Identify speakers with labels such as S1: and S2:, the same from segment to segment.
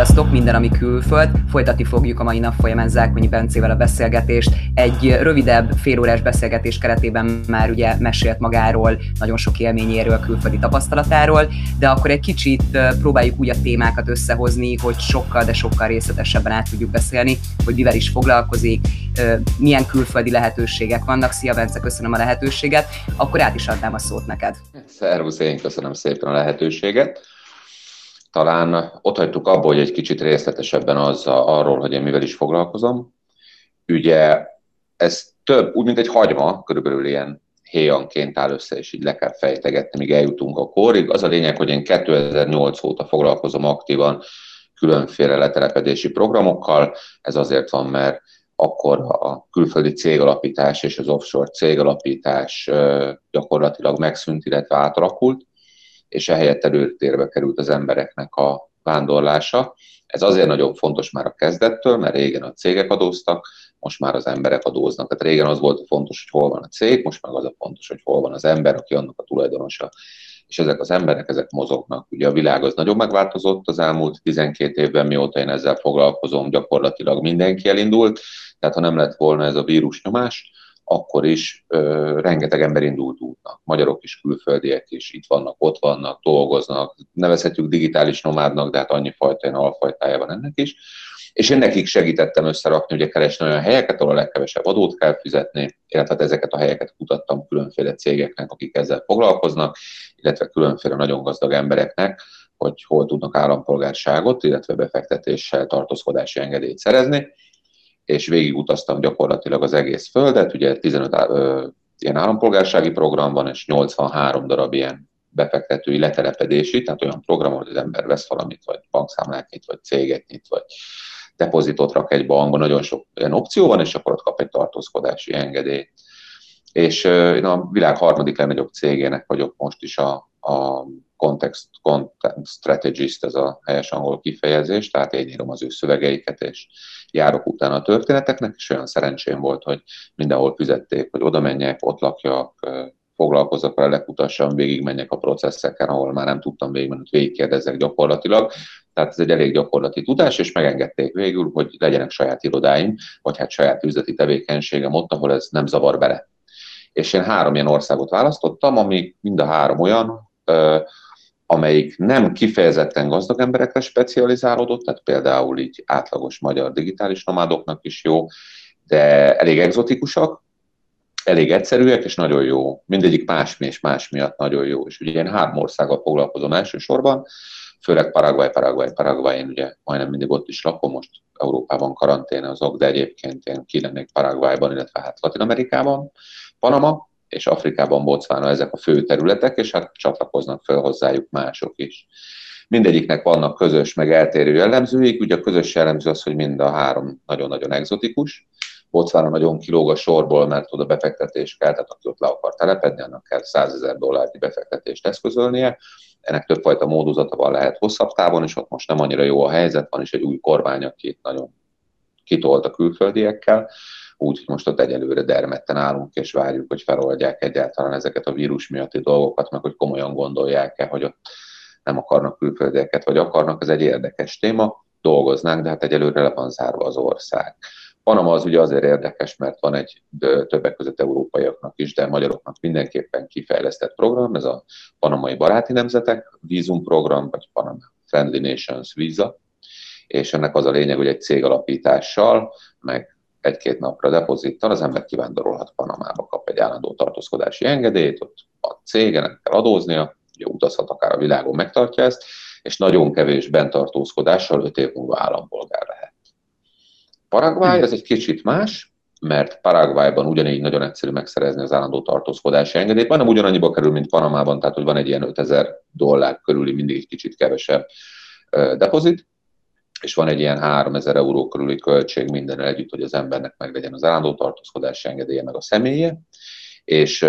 S1: Sziasztok, minden, ami külföld. Folytatni fogjuk a mai nap folyamán Zákonyi Bencével a beszélgetést. Egy rövidebb, félórás beszélgetés keretében már ugye mesélt magáról, nagyon sok élményéről, külföldi tapasztalatáról, de akkor egy kicsit próbáljuk úgy a témákat összehozni, hogy sokkal, de sokkal részletesebben át tudjuk beszélni, hogy mivel is foglalkozik, milyen külföldi lehetőségek vannak. Szia Bence, köszönöm a lehetőséget. Akkor át is adnám a szót neked.
S2: Szervusz, én köszönöm szépen a lehetőséget talán ott hagytuk abból, hogy egy kicsit részletesebben az arról, hogy én mivel is foglalkozom. Ugye ez több, úgy mint egy hagyma, körülbelül ilyen héjanként áll össze, és így le kell fejtegetni, míg eljutunk a korig. Az a lényeg, hogy én 2008 óta foglalkozom aktívan különféle letelepedési programokkal. Ez azért van, mert akkor a külföldi cégalapítás és az offshore cégalapítás gyakorlatilag megszűnt, illetve átalakult és ehelyett előtérbe került az embereknek a vándorlása. Ez azért nagyon fontos már a kezdettől, mert régen a cégek adóztak, most már az emberek adóznak. Tehát régen az volt a fontos, hogy hol van a cég, most meg az a fontos, hogy hol van az ember, aki annak a tulajdonosa. És ezek az emberek, ezek mozognak. Ugye a világ az nagyon megváltozott az elmúlt 12 évben, mióta én ezzel foglalkozom, gyakorlatilag mindenki elindult. Tehát ha nem lett volna ez a vírus nyomás, akkor is ö, rengeteg ember indult útnak. Magyarok is, külföldiek is itt vannak, ott vannak, dolgoznak. Nevezhetjük digitális nomádnak, de hát annyi fajta, alfajtája ennek is. És én nekik segítettem összerakni, ugye keresni olyan helyeket, ahol a legkevesebb adót kell fizetni, illetve hát ezeket a helyeket kutattam különféle cégeknek, akik ezzel foglalkoznak, illetve különféle nagyon gazdag embereknek, hogy hol tudnak állampolgárságot, illetve befektetéssel tartózkodási engedélyt szerezni és végigutaztam gyakorlatilag az egész földet, ugye 15 ö, ilyen állampolgársági program van, és 83 darab ilyen befektetői letelepedési, tehát olyan program, hogy az ember vesz valamit, vagy bankszámlát nyit, vagy céget nyit, vagy depozitot rak egy bankba, nagyon sok ilyen opció van, és akkor ott kap egy tartózkodási engedélyt. És én a világ harmadik legnagyobb cégének vagyok most is a, a context, content strategist, ez a helyes angol kifejezés, tehát én írom az ő szövegeiket, és járok utána a történeteknek, és olyan szerencsém volt, hogy mindenhol fizették, hogy oda menjek, ott lakjak, foglalkozzak vele, lekutassam, végigmenjek a processzeken, ahol már nem tudtam végigmenni, végigkérdezzek gyakorlatilag. Tehát ez egy elég gyakorlati tudás, és megengedték végül, hogy legyenek saját irodáim, vagy hát saját üzleti tevékenységem ott, ahol ez nem zavar bele. És én három ilyen országot választottam, ami mind a három olyan, amelyik nem kifejezetten gazdag emberekre specializálódott, tehát például így átlagos magyar digitális nomádoknak is jó, de elég egzotikusak, elég egyszerűek, és nagyon jó. Mindegyik más és más miatt nagyon jó. És ugye én három országgal foglalkozom elsősorban, főleg Paraguay, Paraguay, Paraguay, én ugye majdnem mindig ott is lakom, most Európában karantén azok, de egyébként én kilennék Paraguayban, illetve hát Latin Amerikában, Panama, és Afrikában, Botswana ezek a fő területek, és hát csatlakoznak fel hozzájuk mások is. Mindegyiknek vannak közös, meg eltérő jellemzőik, ugye a közös jellemző az, hogy mind a három nagyon-nagyon egzotikus. Botswana nagyon kilóg a sorból, mert oda befektetés kell, tehát aki ott le akar telepedni, annak kell 100 ezer dollárnyi befektetést eszközölnie. Ennek többfajta módozata van lehet hosszabb távon, és ott most nem annyira jó a helyzet, van is egy új kormány, aki nagyon kitolt a külföldiekkel, úgy most ott egyelőre dermedten állunk, és várjuk, hogy feloldják egyáltalán ezeket a vírus miatti dolgokat, meg hogy komolyan gondolják-e, hogy ott nem akarnak külföldieket, vagy akarnak, ez egy érdekes téma, dolgoznánk, de hát egyelőre le van zárva az ország. Panama az ugye azért érdekes, mert van egy többek között európaiaknak is, de magyaroknak mindenképpen kifejlesztett program, ez a Panamai Baráti Nemzetek vízumprogram, vagy Panama Friendly Nations Visa, és ennek az a lényeg, hogy egy cég alapítással, meg egy-két napra depozittal, az ember kivándorolhat Panamába, kap egy állandó tartózkodási engedélyt, ott a cégenek kell adóznia, ugye utazhat akár a világon, megtartja ezt, és nagyon kevés bentartózkodással 5 év múlva állampolgár lehet. Paraguay ez egy kicsit más, mert Paraguayban ugyanígy nagyon egyszerű megszerezni az állandó tartózkodási engedélyt, majdnem ugyanannyiba kerül, mint Panamában, tehát hogy van egy ilyen 5000 dollár körüli, mindig egy kicsit kevesebb depozit, és van egy ilyen 3000 euró körüli költség minden együtt, hogy az embernek meg legyen az állandó tartózkodási engedélye, meg a személye, és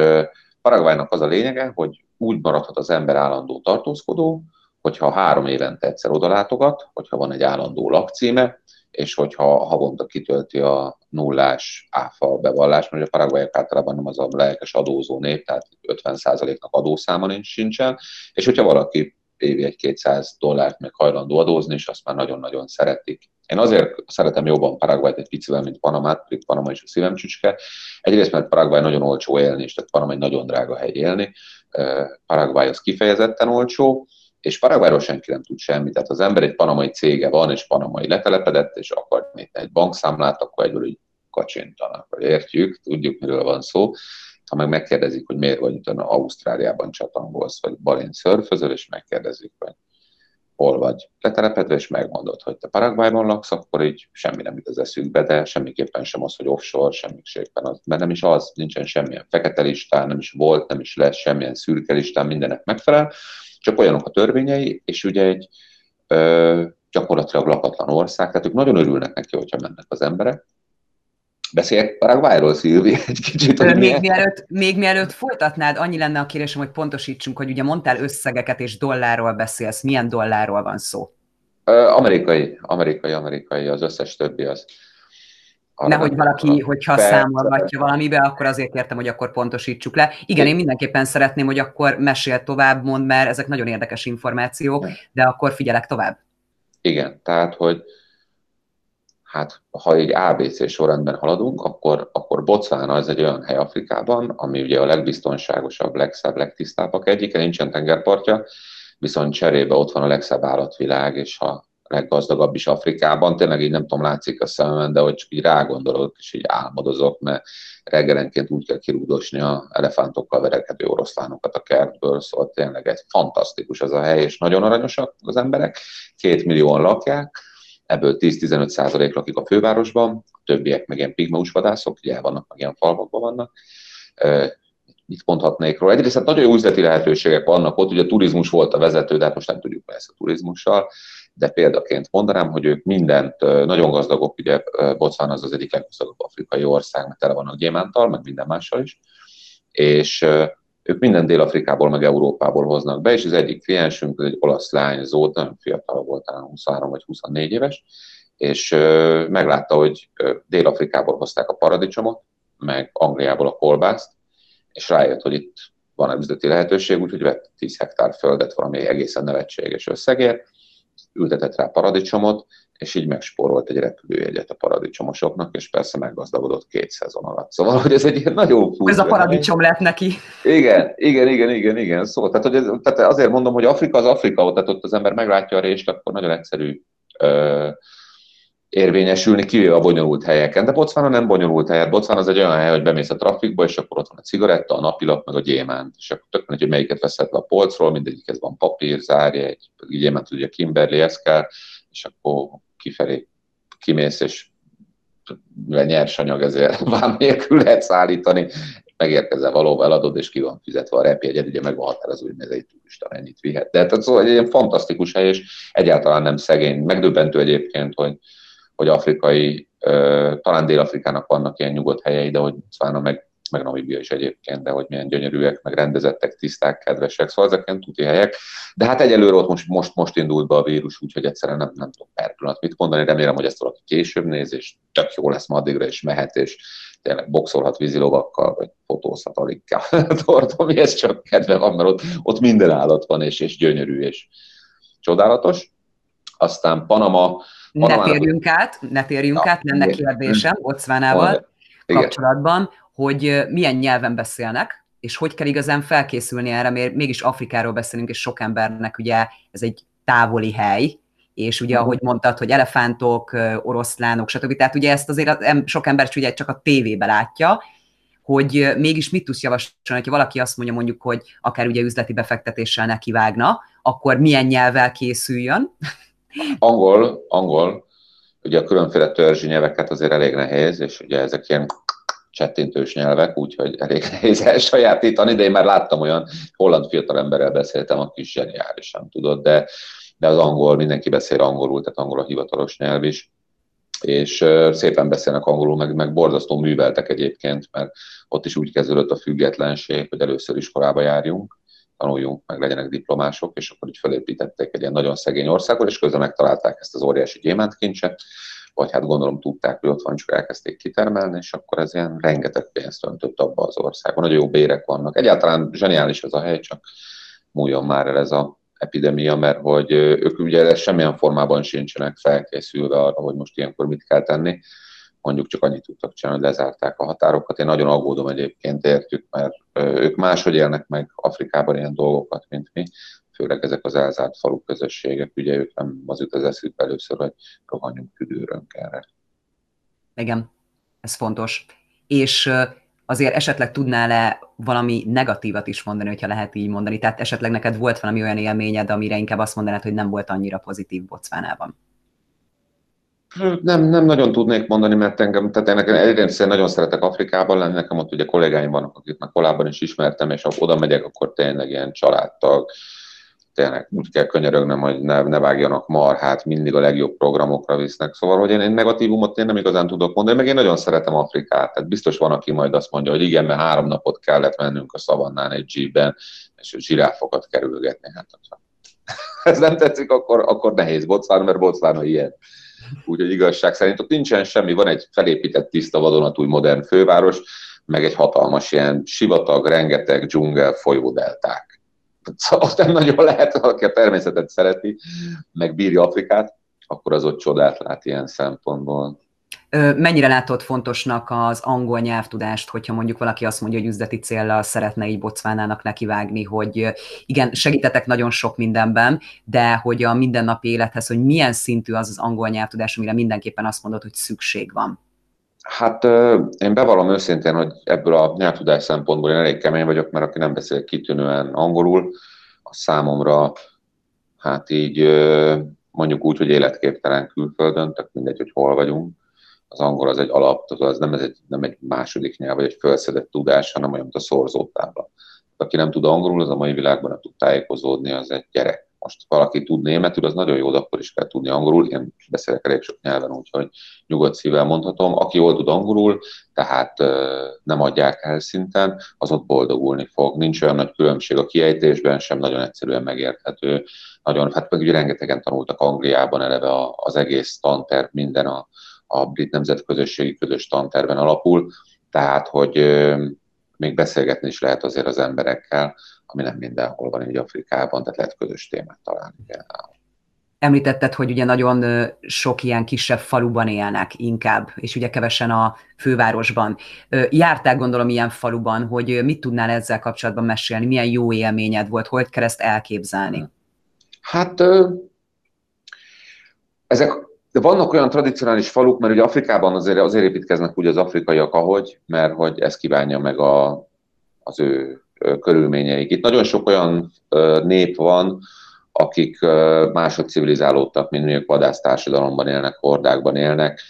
S2: Paraguaynak az a lényege, hogy úgy maradhat az ember állandó tartózkodó, hogyha három évente egyszer odalátogat, hogyha van egy állandó lakcíme, és hogyha havonta kitölti a nullás áfa bevallás, mert a paraguayok általában nem az a lelkes adózó nép, tehát 50%-nak adószáma nincs sincsen, és hogyha valaki évi egy 200 dollárt meg hajlandó adózni, és azt már nagyon-nagyon szeretik. Én azért szeretem jobban Paraguayt egy picivel, mint Panamát, pedig Panama is a szívem csücske. Egyrészt, mert Paraguay nagyon olcsó élni, és tehát Panama egy nagyon drága hely élni. Paraguay az kifejezetten olcsó, és Paraguayról senki nem tud semmit. Tehát az ember egy panamai cége van, és panamai letelepedett, és akar nyitni egy bankszámlát, akkor egyből így kacsintanak. Értjük, tudjuk, miről van szó. Ha meg megkérdezik, hogy miért vagy utána Ausztráliában csatangolsz, vagy balint szörfözöl, és megkérdezik, hogy hol vagy letelepedve, és megmondod, hogy te Paraguayban laksz, akkor így semmi nem jut az eszükbe, de semmiképpen sem az, hogy offshore, semmiképpen az, mert nem is az, nincsen semmilyen fekete listán, nem is volt, nem is lesz semmilyen szürke listán, mindenek megfelel, csak olyanok a törvényei, és ugye egy ö, gyakorlatilag lakatlan ország, tehát ők nagyon örülnek neki, hogyha mennek az emberek. Beszéljek Paraguayról, Szilvi, egy kicsit.
S1: Hogy még, mielőtt, még mielőtt folytatnád, annyi lenne a kérésem, hogy pontosítsunk, hogy ugye mondtál összegeket és dollárról beszélsz. Milyen dollárról van szó?
S2: Amerikai, amerikai, amerikai, az összes többi az
S1: Nehogy valaki, hogyha persze. számolgatja valamibe, akkor azért kértem, hogy akkor pontosítsuk le. Igen, én mindenképpen szeretném, hogy akkor mesél tovább, mond, mert ezek nagyon érdekes információk, de akkor figyelek tovább.
S2: Igen, tehát, hogy hát ha egy ABC sorrendben haladunk, akkor, akkor Botswana az egy olyan hely Afrikában, ami ugye a legbiztonságosabb, legszebb, legtisztábbak egyike, nincsen tengerpartja, viszont cserébe ott van a legszebb állatvilág, és ha leggazdagabb is Afrikában. Tényleg így nem tudom, látszik a szememben, de hogy csak így rágondolok, és így álmodozok, mert reggelenként úgy kell kirúdosni a elefántokkal verekedő oroszlánokat a kertből, szóval tényleg egy fantasztikus az a hely, és nagyon aranyosak az emberek. Két millióan lakják, ebből 10-15 százalék lakik a fővárosban, a többiek meg ilyen pigmeus vadászok, ugye vannak, meg ilyen falvakban vannak. Mit mondhatnék róla? Egyrészt hát nagyon jó üzleti lehetőségek vannak ott, ugye a turizmus volt a vezető, de hát most nem tudjuk persze a turizmussal de példaként mondanám, hogy ők mindent nagyon gazdagok, ugye Botswana az az egyik leggazdagabb afrikai ország, mert tele vannak gyémántal, meg minden mással is, és ők minden Dél-Afrikából, meg Európából hoznak be, és az egyik kliensünk, egy olasz lány, Zót, nagyon fiatal volt, talán 23 vagy 24 éves, és meglátta, hogy Dél-Afrikából hozták a paradicsomot, meg Angliából a kolbászt, és rájött, hogy itt van üzleti lehetőség, úgyhogy vett 10 hektár földet valami egészen nevetséges összegért, ültetett rá paradicsomot, és így megspórolt egy repülőjegyet a paradicsomosoknak, és persze meggazdagodott két szezon alatt. Szóval, hogy ez egy ilyen nagyon
S1: Ez a paradicsom lett neki.
S2: Igen, igen, igen, igen, igen. Szóval, tehát, hogy ez, tehát azért mondom, hogy Afrika az Afrika, tehát ott az ember meglátja a rést, akkor nagyon egyszerű ö, érvényesülni, kivéve a bonyolult helyeken. De Botswana nem bonyolult hely. Botswana az egy olyan hely, hogy bemész a trafikba, és akkor ott van a cigaretta, a napilap, meg a gyémánt. És akkor tök hogy melyiket veszed le a polcról, mindegyikhez van papír, zárja, egy gyémánt ugye Kimberley Eszkár, és akkor kifelé kimész, és mivel nyersanyag, ezért vám nélkül lehet szállítani, megérkezel valóban, eladod, és ki van fizetve a repjegyed, ugye meg van határozó, hogy ez egy turista ennyit vihet. De tehát szóval egy ilyen fantasztikus hely, és egyáltalán nem szegény. Megdöbbentő egyébként, hogy, hogy afrikai, talán Dél-Afrikának vannak ilyen nyugodt helyei, de hogy Botswana meg, meg Namibia is egyébként, de hogy milyen gyönyörűek, meg rendezettek, tiszták, kedvesek, szóval ezeken tuti helyek. De hát egyelőre ott most, most, most indult be a vírus, úgyhogy egyszerűen nem, nem tudom per pillanat mit mondani, remélem, hogy ezt valaki később néz, és tök jó lesz ma addigra, is mehet, és tényleg boxolhat vízilovakkal, vagy fotózhat alikká. Tartom, ez csak kedve van, mert ott, ott minden állat van, és, és gyönyörű, és csodálatos. Aztán Panama,
S1: ne térjünk át, ne térjünk ja, át, lenne kérdésem Ocvánával kapcsolatban, hogy milyen nyelven beszélnek, és hogy kell igazán felkészülni erre, mert mégis Afrikáról beszélünk, és sok embernek ugye ez egy távoli hely, és ugye, ahogy mondtad, hogy elefántok, oroszlánok, stb. Tehát ugye ezt azért sok ember ugye csak a tévébe látja, hogy mégis mit tudsz javasolni, hogyha valaki azt mondja mondjuk, hogy akár ugye üzleti befektetéssel nekivágna, akkor milyen nyelvvel készüljön?
S2: Angol, angol, ugye a különféle törzsi nyelveket azért elég nehéz, és ugye ezek ilyen csettintős nyelvek, úgyhogy elég nehéz elsajátítani, de én már láttam olyan holland fiatalemberrel beszéltem, aki is zseniálisan tudott, de, de az angol, mindenki beszél angolul, tehát angol a hivatalos nyelv is, és szépen beszélnek angolul, meg, meg borzasztó műveltek egyébként, mert ott is úgy kezdődött a függetlenség, hogy először iskolába járjunk, tanuljunk, meg legyenek diplomások, és akkor így felépítették egy ilyen nagyon szegény országot, és közben megtalálták ezt az óriási gyémántkincset, vagy hát gondolom tudták, hogy ott van, csak elkezdték kitermelni, és akkor ez ilyen rengeteg pénzt öntött abba az országban. Nagyon jó bérek vannak. Egyáltalán zseniális ez a hely, csak múljon már el ez a, epidemia, mert hogy ők ugye semmilyen formában sincsenek felkészülve arra, hogy most ilyenkor mit kell tenni. Mondjuk csak annyit tudtak csinálni, hogy lezárták a határokat. Én nagyon aggódom egyébként értük, mert ők máshogy élnek meg Afrikában ilyen dolgokat, mint mi, főleg ezek az elzárt falu közösségek, ugye ők nem az jut az eszük először, hogy rohanjunk erre.
S1: Igen, ez fontos. És azért esetleg tudnál-e valami negatívat is mondani, hogyha lehet így mondani? Tehát esetleg neked volt valami olyan élményed, amire inkább azt mondanád, hogy nem volt annyira pozitív Bocvánában?
S2: Nem, nem nagyon tudnék mondani, mert engem, tehát én nekem egyrészt nagyon szeretek Afrikában lenni, nekem ott ugye kollégáim vannak, akik már korábban is ismertem, és ha oda megyek, akkor tényleg ilyen családtag, tényleg úgy kell könyörögnem, hogy ne, ne vágjanak marhát, mindig a legjobb programokra visznek. Szóval, hogy én, én negatívumot én nem igazán tudok mondani, meg én nagyon szeretem Afrikát. Tehát biztos van, aki majd azt mondja, hogy igen, mert három napot kellett mennünk a szavannán egy jeepben, és zsiráfokat kerülgetni. Hát, ha ez nem tetszik, akkor, akkor nehéz Bocván, mert Bocván ilyen. Úgyhogy igazság szerint ott nincsen semmi, van egy felépített tiszta vadonatúj modern főváros, meg egy hatalmas ilyen sivatag, rengeteg dzsungel, folyódelták Szóval azt nem nagyon lehet, aki a természetet szereti, meg bírja Afrikát, akkor az ott csodát lát ilyen szempontból.
S1: Mennyire látod fontosnak az angol nyelvtudást, hogyha mondjuk valaki azt mondja, hogy üzleti célra szeretne így Bocvánának nekivágni, hogy igen, segítetek nagyon sok mindenben, de hogy a mindennapi élethez, hogy milyen szintű az az angol nyelvtudás, amire mindenképpen azt mondod, hogy szükség van?
S2: Hát én bevallom őszintén, hogy ebből a nyelvtudás szempontból én elég kemény vagyok, mert aki nem beszél kitűnően angolul, a számomra hát így mondjuk úgy, hogy életképtelen külföldön, tehát mindegy, hogy hol vagyunk. Az angol az egy alap, az nem, ez egy, nem egy második nyelv, vagy egy felszedett tudás, hanem olyan, mint a szorzótábla. Aki nem tud angolul, az a mai világban nem tud tájékozódni, az egy gyerek most valaki tud németül, az nagyon jó, de akkor is kell tudni angolul. Én beszélek elég sok nyelven, úgyhogy nyugodt szívvel mondhatom. Aki jól tud angolul, tehát nem adják el szinten, az ott boldogulni fog. Nincs olyan nagy különbség a kiejtésben, sem nagyon egyszerűen megérthető. Nagyon, hát meg ugye rengetegen tanultak Angliában eleve az egész tanterv, minden a, a brit nemzetközösségi közös tanterven alapul, tehát, hogy még beszélgetni is lehet azért az emberekkel, ami nem mindenhol van így Afrikában, tehát lehet közös témát találni például.
S1: Említetted, hogy ugye nagyon sok ilyen kisebb faluban élnek inkább, és ugye kevesen a fővárosban. Jártál gondolom ilyen faluban, hogy mit tudnál ezzel kapcsolatban mesélni, milyen jó élményed volt, hogy kell ezt elképzelni?
S2: Hát ezek de vannak olyan tradicionális faluk, mert ugye Afrikában azért, azért építkeznek úgy az afrikaiak, ahogy, mert hogy ez kívánja meg a, az ő körülményeik. Itt nagyon sok olyan nép van, akik másod civilizálódtak, mint mondjuk vadásztársadalomban élnek, hordákban élnek,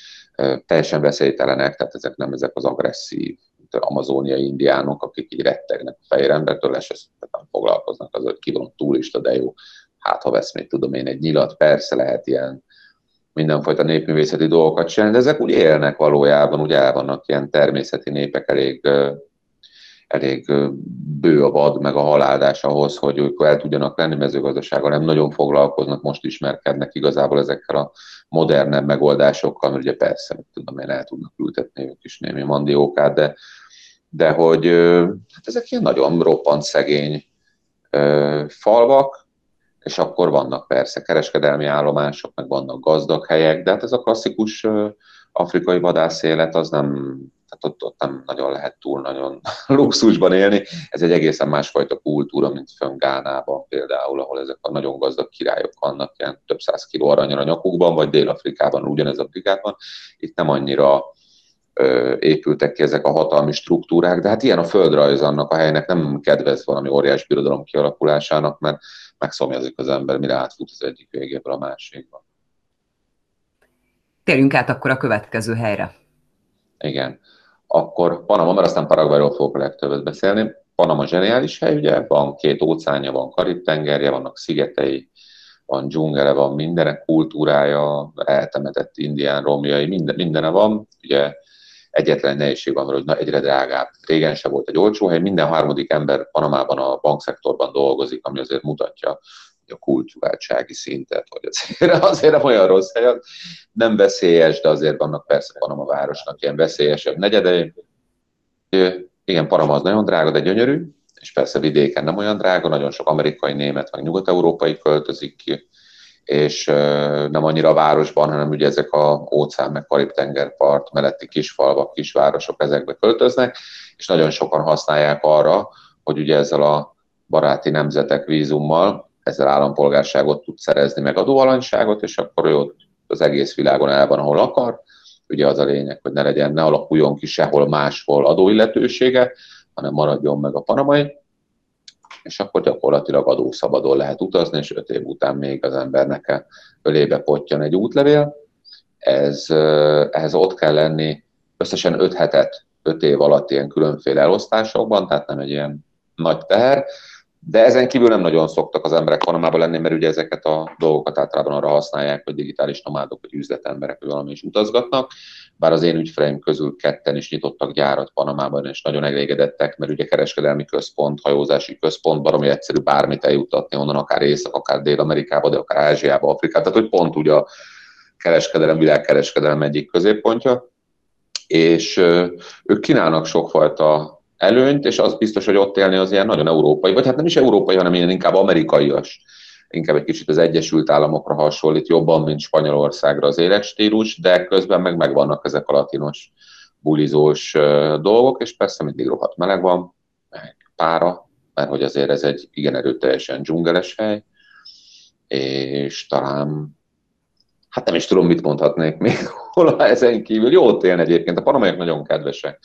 S2: teljesen veszélytelenek, tehát ezek nem ezek az agresszív amazóniai indiánok, akik így rettegnek a fehér embertől, és ezt nem foglalkoznak az, hogy ki van túlista, de jó, hát ha vesz még tudom én egy nyilat, persze lehet ilyen mindenfajta népművészeti dolgokat csinálni, de ezek úgy élnek valójában, úgy el vannak ilyen természeti népek elég elég bő a vad, meg a haláldás ahhoz, hogy ők el tudjanak lenni mezőgazdasággal, nem nagyon foglalkoznak, most ismerkednek igazából ezekkel a modernebb megoldásokkal, mert ugye persze, tudom én, el tudnak ültetni ők is némi mandiókát, de, de hogy hát ezek ilyen nagyon roppant szegény falvak, és akkor vannak persze kereskedelmi állomások, meg vannak gazdag helyek, de hát ez a klasszikus afrikai vadászélet az nem tehát ott, ott nem nagyon lehet túl nagyon luxusban élni. Ez egy egészen másfajta kultúra, mint fönn Gánában például, ahol ezek a nagyon gazdag királyok vannak, ilyen több száz kiló aranyra a nyakukban, vagy Dél-Afrikában ugyanez a brigádban. Itt nem annyira ö, épültek ki ezek a hatalmi struktúrák, de hát ilyen a földrajz annak a helynek nem kedvez valami óriás birodalom kialakulásának, mert megszomjazik az ember, mire átfut az egyik végéből a másikba.
S1: Térjünk át akkor a következő helyre.
S2: Igen akkor Panama, mert aztán Paraguayról fogok legtöbbet beszélni. Panama zseniális hely, ugye, van két óceánja, van Karib-tengerje, vannak szigetei, van dzsungele, van mindenek kultúrája, eltemetett indián romjai, minden, mindene van. Ugye egyetlen nehézség van, hogy egyre drágább. Régen se volt egy olcsó hely, minden harmadik ember Panamában a bankszektorban dolgozik, ami azért mutatja, a kultúráltsági szintet, hogy azért, azért nem olyan rossz hely, nem veszélyes, de azért vannak persze Panama városnak ilyen veszélyesebb negyedei. Igen, Panama az nagyon drága, de gyönyörű, és persze vidéken nem olyan drága, nagyon sok amerikai, német, meg nyugat-európai költözik ki, és nem annyira a városban, hanem ugye ezek a óceán meg Karib-tengerpart melletti kisfalvak, kisvárosok ezekbe költöznek, és nagyon sokan használják arra, hogy ugye ezzel a baráti nemzetek vízummal, ezzel állampolgárságot tud szerezni, meg adóalanyságot, és akkor ő ott az egész világon el van, ahol akar. Ugye az a lényeg, hogy ne legyen, ne alakuljon ki sehol máshol adóilletősége, hanem maradjon meg a panamai, és akkor gyakorlatilag adószabadon lehet utazni, és öt év után még az embernek ölébe potjan egy útlevél. Ez, ehhez ott kell lenni összesen öt hetet, öt év alatt ilyen különféle elosztásokban, tehát nem egy ilyen nagy teher, de ezen kívül nem nagyon szoktak az emberek Panamában lenni, mert ugye ezeket a dolgokat általában arra használják, hogy digitális nomádok, vagy üzletemberek, hogy valami is utazgatnak. Bár az én ügyfeleim közül ketten is nyitottak gyárat Panamában, és nagyon elégedettek, mert ugye kereskedelmi központ, hajózási központ, baromi egyszerű bármit eljutatni onnan, akár Észak, akár Dél-Amerikába, de akár Ázsiába, Afrikába. Tehát, hogy pont ugye a kereskedelem, világkereskedelem egyik középpontja. És ők kínálnak sokfajta előnyt, és az biztos, hogy ott élni az ilyen nagyon európai, vagy hát nem is európai, hanem ilyen inkább amerikaias, inkább egy kicsit az Egyesült Államokra hasonlít jobban, mint Spanyolországra az életstílus, de közben meg megvannak ezek a latinos bulizós dolgok, és persze mindig rohadt meleg van, meg pára, mert hogy azért ez egy igen erőteljesen dzsungeles hely, és talán, hát nem is tudom, mit mondhatnék még hol ezen kívül. Jó élni egyébként, a panamaiak nagyon kedvesek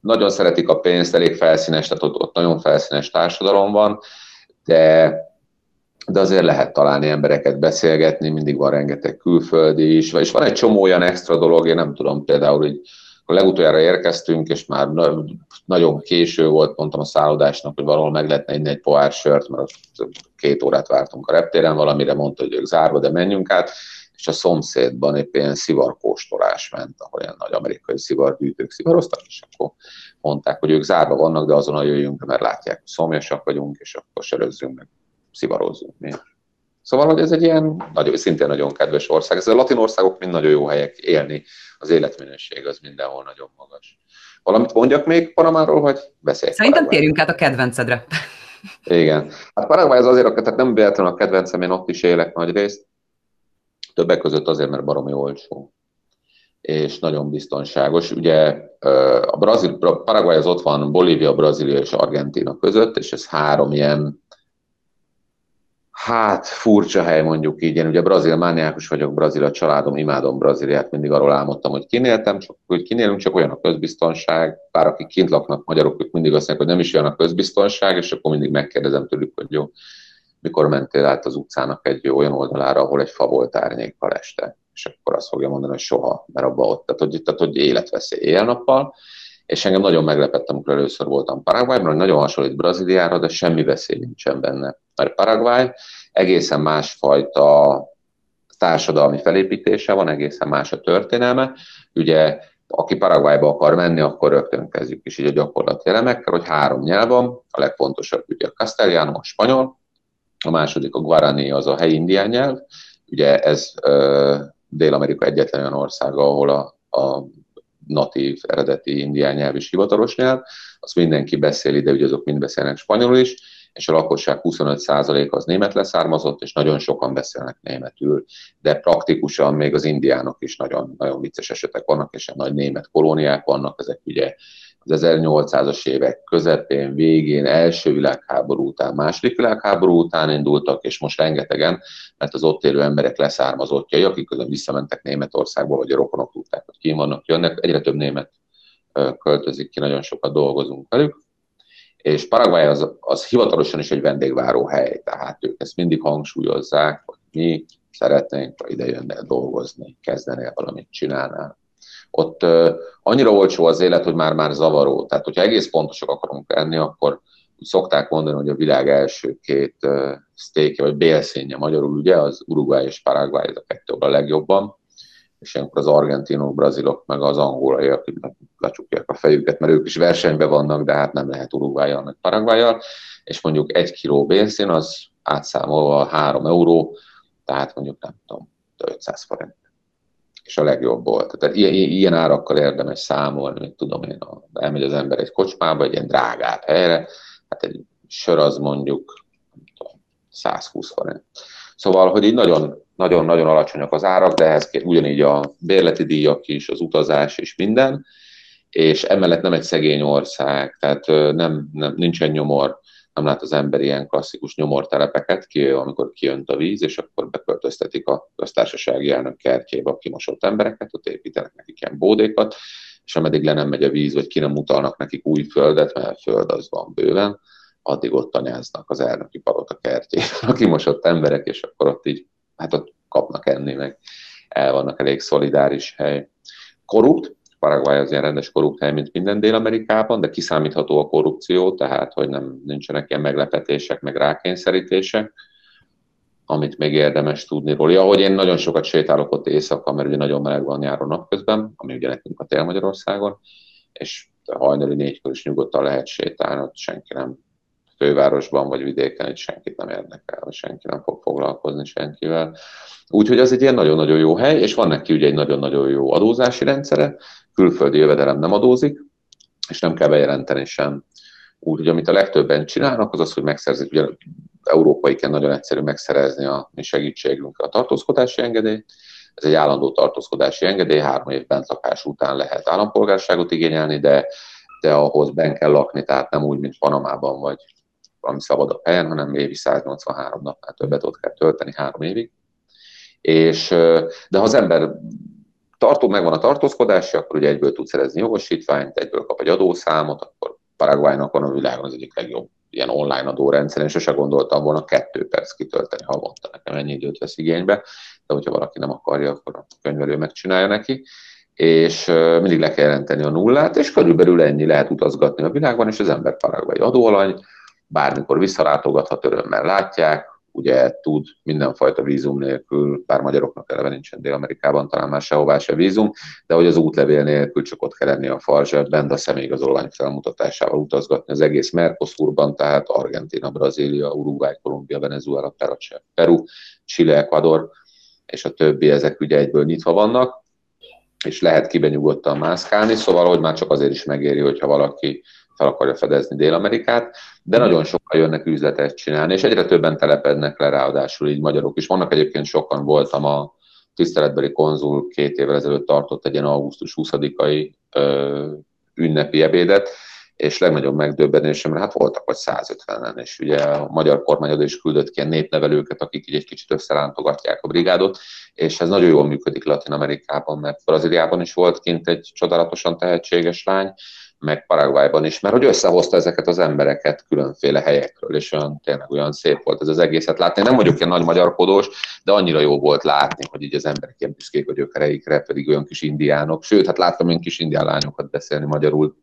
S2: nagyon szeretik a pénzt, elég felszínes, tehát ott, ott nagyon felszínes társadalom van, de, de azért lehet találni embereket beszélgetni, mindig van rengeteg külföldi is, és van egy csomó olyan extra dolog, én nem tudom, például, hogy a legutoljára érkeztünk, és már nagyon késő volt, mondtam a szállodásnak, hogy valahol meg lehetne inni egy pohár sört, mert két órát vártunk a reptéren, valamire mondta, hogy ők zárva, de menjünk át, és a szomszédban épp ilyen szivarkóstolás ment, ahol ilyen nagy amerikai szivargyűjtők szivaroztak, és akkor mondták, hogy ők zárva vannak, de azonnal jöjjünk, mert látják, hogy szomjasak vagyunk, és akkor sörözzünk, meg szivarozzunk. Mi? Szóval, hogy ez egy ilyen nagyon, szintén nagyon kedves ország. Ez a latin országok mind nagyon jó helyek élni, az életminőség az mindenhol nagyon magas. Valamit mondjak még Panamáról, vagy beszéljek?
S1: Szerintem Paraguay. térjünk át a kedvencedre.
S2: Igen. Hát Paraguay az azért, tehát nem véletlenül a kedvencem, én ott is élek nagy részt. Többek között azért, mert baromi olcsó és nagyon biztonságos. Ugye a Brazil, Paraguay az ott van Bolívia, Brazília és Argentina között, és ez három ilyen hát furcsa hely mondjuk így. Én ugye brazil mániákus vagyok, brazil a családom, imádom Brazíliát, mindig arról álmodtam, hogy kinéltem, csak hogy kinélünk, csak olyan a közbiztonság, bár akik kint laknak magyarok, ők mindig azt mondják, hogy nem is olyan a közbiztonság, és akkor mindig megkérdezem tőlük, hogy jó, mikor mentél át az utcának egy olyan oldalára, ahol egy fa volt árnyékkal este, és akkor azt fogja mondani, hogy soha, mert abba ott, tehát hogy, tehát, hogy életveszély éjjel-nappal, és engem nagyon meglepettem, amikor először voltam Paraguayban, hogy nagyon hasonlít Brazíliára, de semmi veszély nincsen benne. Mert Paraguay egészen másfajta társadalmi felépítése van, egészen más a történelme. Ugye, aki Paraguayba akar menni, akkor rögtön kezdjük is így a gyakorlati elemekkel, hogy három nyelv van, a legfontosabb ugye a castellano, a spanyol, a második a guarani, az a helyi indián nyelv, ugye ez Dél-Amerika egyetlen olyan országa, ahol a, a natív, eredeti indián nyelv is hivatalos nyelv, azt mindenki beszéli, de ugye azok mind beszélnek spanyolul is, és a lakosság 25% az német leszármazott, és nagyon sokan beszélnek németül, de praktikusan még az indiánok is nagyon, nagyon vicces esetek vannak, és nagy német kolóniák vannak, ezek ugye az 1800-as évek közepén, végén, első világháború után, második világháború után indultak, és most rengetegen, mert az ott élő emberek leszármazottjai, akik közben visszamentek Németországba, vagy a rokonok tudták, hogy ki vannak, jönnek, egyre több német költözik ki, nagyon sokat dolgozunk velük, és Paraguay az, az hivatalosan is egy vendégváró hely, tehát ők ezt mindig hangsúlyozzák, hogy mi szeretnénk, ha ide jönne dolgozni, kezdenél valamit csinálnál ott annyira olcsó az élet, hogy már-már zavaró. Tehát, hogyha egész pontosak akarunk lenni, akkor úgy szokták mondani, hogy a világ első két sztékje, vagy bélszínje magyarul, ugye, az Uruguay és Paraguay, ez a kettő a legjobban, és ilyenkor az argentinok, brazilok, meg az angolaiak lecsukják a fejüket, mert ők is versenyben vannak, de hát nem lehet Uruguay-jal, meg paraguay és mondjuk egy kiló bélszín az átszámolva 3 euró, tehát mondjuk nem tudom, 500 forint és a legjobb volt. Tehát ilyen, ilyen árakkal érdemes számolni, mint tudom én, elmegy az ember egy kocsmába, egy ilyen drágább helyre, hát egy sör az mondjuk 120 forint. Szóval, hogy így nagyon, nagyon-nagyon alacsonyak az árak, de ehhez ugyanígy a bérleti díjak is, az utazás és minden, és emellett nem egy szegény ország, tehát nem, nem, nincsen nyomor, nem lát az ember ilyen klasszikus nyomortelepeket, ki, amikor kijönt a víz, és akkor beköltöztetik a köztársasági elnök kertjébe a kimosott embereket, ott építenek nekik ilyen bódékat, és ameddig le nem megy a víz, vagy ki nem utalnak nekik új földet, mert föld az van bőven, addig ott anyáznak az elnöki palota kertjében a kimosott emberek, és akkor ott így, hát ott kapnak enni, meg el vannak elég szolidáris hely. Korrupt, Paraguay az ilyen rendes korrupt hely, mint minden Dél-Amerikában, de kiszámítható a korrupció, tehát hogy nem nincsenek ilyen meglepetések, meg rákényszerítések, amit még érdemes tudni róla. Ja, hogy én nagyon sokat sétálok ott éjszaka, mert ugye nagyon meleg van nyáron napközben, ami ugye nekünk a tél Magyarországon, és hajnali négykor is nyugodtan lehet sétálni, ott senki nem fővárosban vagy vidéken, itt senkit nem érdekel, vagy senki nem fog foglalkozni senkivel. Úgyhogy az egy ilyen nagyon-nagyon jó hely, és van neki ugye egy nagyon-nagyon jó adózási rendszere, külföldi jövedelem nem adózik, és nem kell bejelenteni sem. Úgyhogy amit a legtöbben csinálnak, az az, hogy megszerzik, ugye európaiken nagyon egyszerű megszerezni a mi segítségünkre a tartózkodási engedélyt. Ez egy állandó tartózkodási engedély, három év bentlakás után lehet állampolgárságot igényelni, de, de ahhoz ben kell lakni, tehát nem úgy, mint Panamában vagy valami szabadabb helyen, hanem évi 183 napnál többet ott kell tölteni három évig. És, de ha az ember tartó, megvan a tartózkodási, akkor ugye egyből tud szerezni jogosítványt, egyből kap egy adószámot, akkor Paraguaynak van a világon az egyik legjobb ilyen online adórendszer, és sose gondoltam volna kettő perc kitölteni havonta, nekem ennyi időt vesz igénybe, de hogyha valaki nem akarja, akkor a könyvelő megcsinálja neki, és mindig le kell jelenteni a nullát, és körülbelül ennyi lehet utazgatni a világban, és az ember paraguay adóalany, bármikor visszalátogathat, örömmel látják, ugye tud mindenfajta vízum nélkül, bár magyaroknak eleve nincsen Dél-Amerikában, talán már sehová se vízum, de hogy az útlevél nélkül csak ott kell lenni a farzsebben, de a személyigazolvány felmutatásával utazgatni az egész Mercosurban, tehát Argentina, Brazília, Uruguay, Kolumbia, Venezuela, Peru, Chile, Ecuador, és a többi, ezek ugye egyből nyitva vannak, és lehet kibe nyugodtan mászkálni, szóval hogy már csak azért is megéri, hogyha valaki fel akarja fedezni Dél-Amerikát, de nagyon sokan jönnek üzletet csinálni, és egyre többen telepednek le ráadásul így magyarok is. Vannak egyébként sokan, voltam a tiszteletbeli konzul két évvel ezelőtt tartott egy ilyen augusztus 20-ai ünnepi ebédet, és legnagyobb megdöbbenésemre, hát voltak vagy 150-en, és ugye a magyar kormányod is küldött ki ilyen népnevelőket, akik így egy kicsit összerántogatják a brigádot, és ez nagyon jól működik Latin Amerikában, mert Brazíliában is volt kint egy csodálatosan tehetséges lány, meg Paraguayban is, mert hogy összehozta ezeket az embereket különféle helyekről, és olyan, tényleg olyan szép volt ez az egészet látni. Nem vagyok ilyen nagy magyarkodós, de annyira jó volt látni, hogy így az emberek ilyen büszkék a gyökereikre, pedig olyan kis indiánok. Sőt, hát láttam olyan kis indián lányokat beszélni magyarul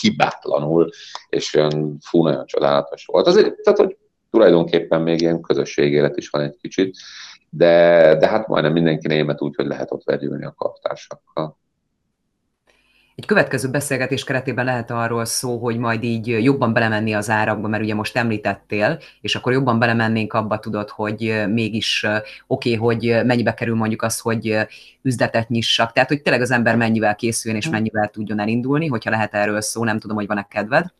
S2: hibátlanul, és olyan fú, nagyon csodálatos volt. Azért, tehát, hogy tulajdonképpen még ilyen közösségélet is van egy kicsit, de, de hát majdnem mindenki német úgy, hogy lehet ott vegyülni a kaptársakkal.
S1: Egy következő beszélgetés keretében lehet arról szó, hogy majd így jobban belemenni az árakba, mert ugye most említettél, és akkor jobban belemennénk abba, tudod, hogy mégis oké, okay, hogy mennyibe kerül mondjuk az, hogy üzletet nyissak. Tehát, hogy tényleg az ember mennyivel készüljön és hm. mennyivel tudjon elindulni, hogyha lehet erről szó, nem tudom, hogy van-e kedved.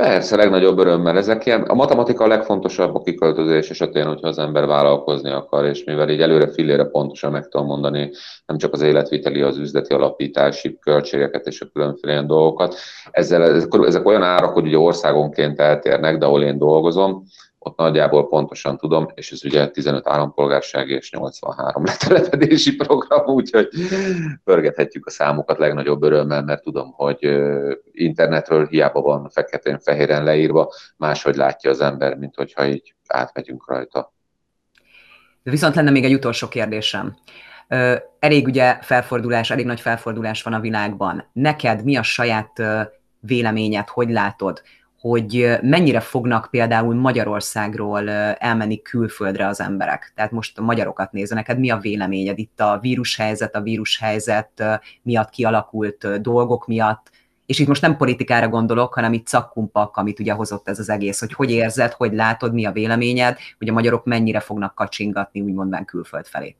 S2: Persze, legnagyobb örömmel. Ezek ilyen, a matematika a legfontosabb a kiköltözés esetén, hogyha az ember vállalkozni akar, és mivel így előre fillére pontosan meg tudom mondani nem csak az életviteli, az üzleti alapítási költségeket és a különféle ilyen dolgokat. Ezzel, ezek olyan árak, hogy ugye országonként eltérnek, de ahol én dolgozom, ott nagyjából pontosan tudom, és ez ugye 15 állampolgárság és 83 letelepedési program, úgyhogy pörgethetjük a számokat legnagyobb örömmel, mert tudom, hogy internetről hiába van feketén-fehéren leírva, máshogy látja az ember, mint hogyha így átmegyünk rajta.
S1: Viszont lenne még egy utolsó kérdésem. Elég ugye felfordulás, elég nagy felfordulás van a világban. Neked mi a saját véleményed, hogy látod? Hogy mennyire fognak például Magyarországról elmenni külföldre az emberek. Tehát most a magyarokat nézve, neked mi a véleményed itt a vírushelyzet, a vírushelyzet miatt kialakult dolgok miatt, és itt most nem politikára gondolok, hanem itt szakkumpak, amit ugye hozott ez az egész, hogy hogy érzed, hogy látod, mi a véleményed, hogy a magyarok mennyire fognak kacsingatni, úgymondván külföld felé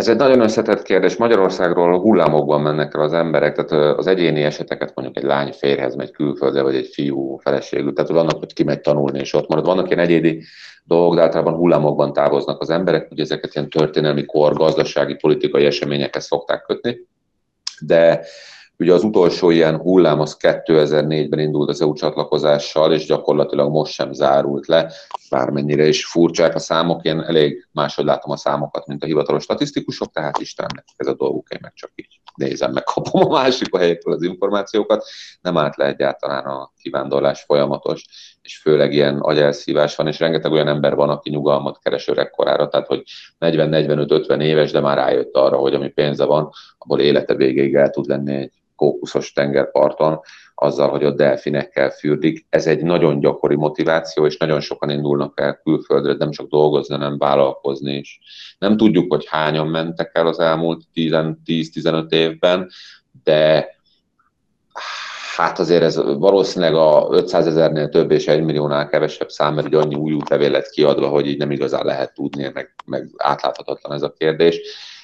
S2: Ez egy nagyon összetett kérdés. Magyarországról hullámokban mennek el az emberek, tehát az egyéni eseteket mondjuk egy lány férhez megy külföldre, vagy egy fiú feleségül, tehát vannak, hogy kimegy tanulni és ott marad. Vannak ilyen egyéni dolgok, de általában hullámokban távoznak az emberek, hogy ezeket ilyen történelmi kor, gazdasági, politikai eseményekhez szokták kötni. De Ugye az utolsó ilyen hullám az 2004-ben indult az EU csatlakozással, és gyakorlatilag most sem zárult le, bármennyire is furcsák a számok, én elég máshogy látom a számokat, mint a hivatalos statisztikusok, tehát Istennek ez a dolguk, én meg csak így nézem, meg kapom a másik helyekről az információkat, nem állt le egyáltalán a kivándorlás folyamatos, és főleg ilyen agyelszívás van, és rengeteg olyan ember van, aki nyugalmat keres öregkorára, tehát hogy 40-45-50 éves, de már rájött arra, hogy ami pénze van, abból élete végéig el tud lenni egy kókuszos tengerparton, azzal, hogy a delfinekkel fürdik. Ez egy nagyon gyakori motiváció, és nagyon sokan indulnak el külföldre, nem csak dolgozni, hanem vállalkozni is. Nem tudjuk, hogy hányan mentek el az elmúlt 10-15 évben, de hát azért ez valószínűleg a 500 ezernél több és 1 milliónál kevesebb szám, mert annyi új útlevél lett kiadva, hogy így nem igazán lehet tudni, meg, meg átláthatatlan ez a kérdés,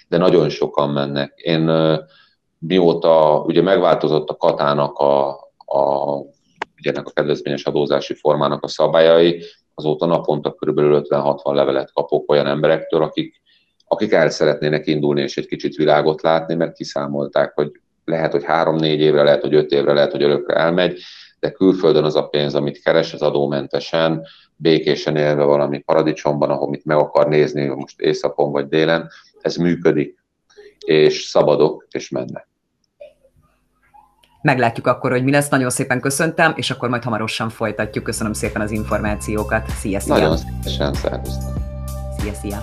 S2: de nagyon sokan mennek. Én mióta ugye megváltozott a katának a, a ugye ennek a kedvezményes adózási formának a szabályai, azóta naponta kb. 50-60 levelet kapok olyan emberektől, akik, akik el szeretnének indulni és egy kicsit világot látni, mert kiszámolták, hogy lehet, hogy három-négy évre, lehet, hogy öt évre, lehet, hogy örökre elmegy, de külföldön az a pénz, amit keres, az adómentesen, békésen élve valami paradicsomban, ahol mit meg akar nézni, most éjszakon vagy délen, ez működik és szabadok, és mennek.
S1: Meglátjuk akkor, hogy mi lesz. Nagyon szépen köszöntem, és akkor majd hamarosan folytatjuk. Köszönöm szépen az információkat. Szia, szia!
S2: Nagyon szépen, szervusztok!
S1: Szia, szia!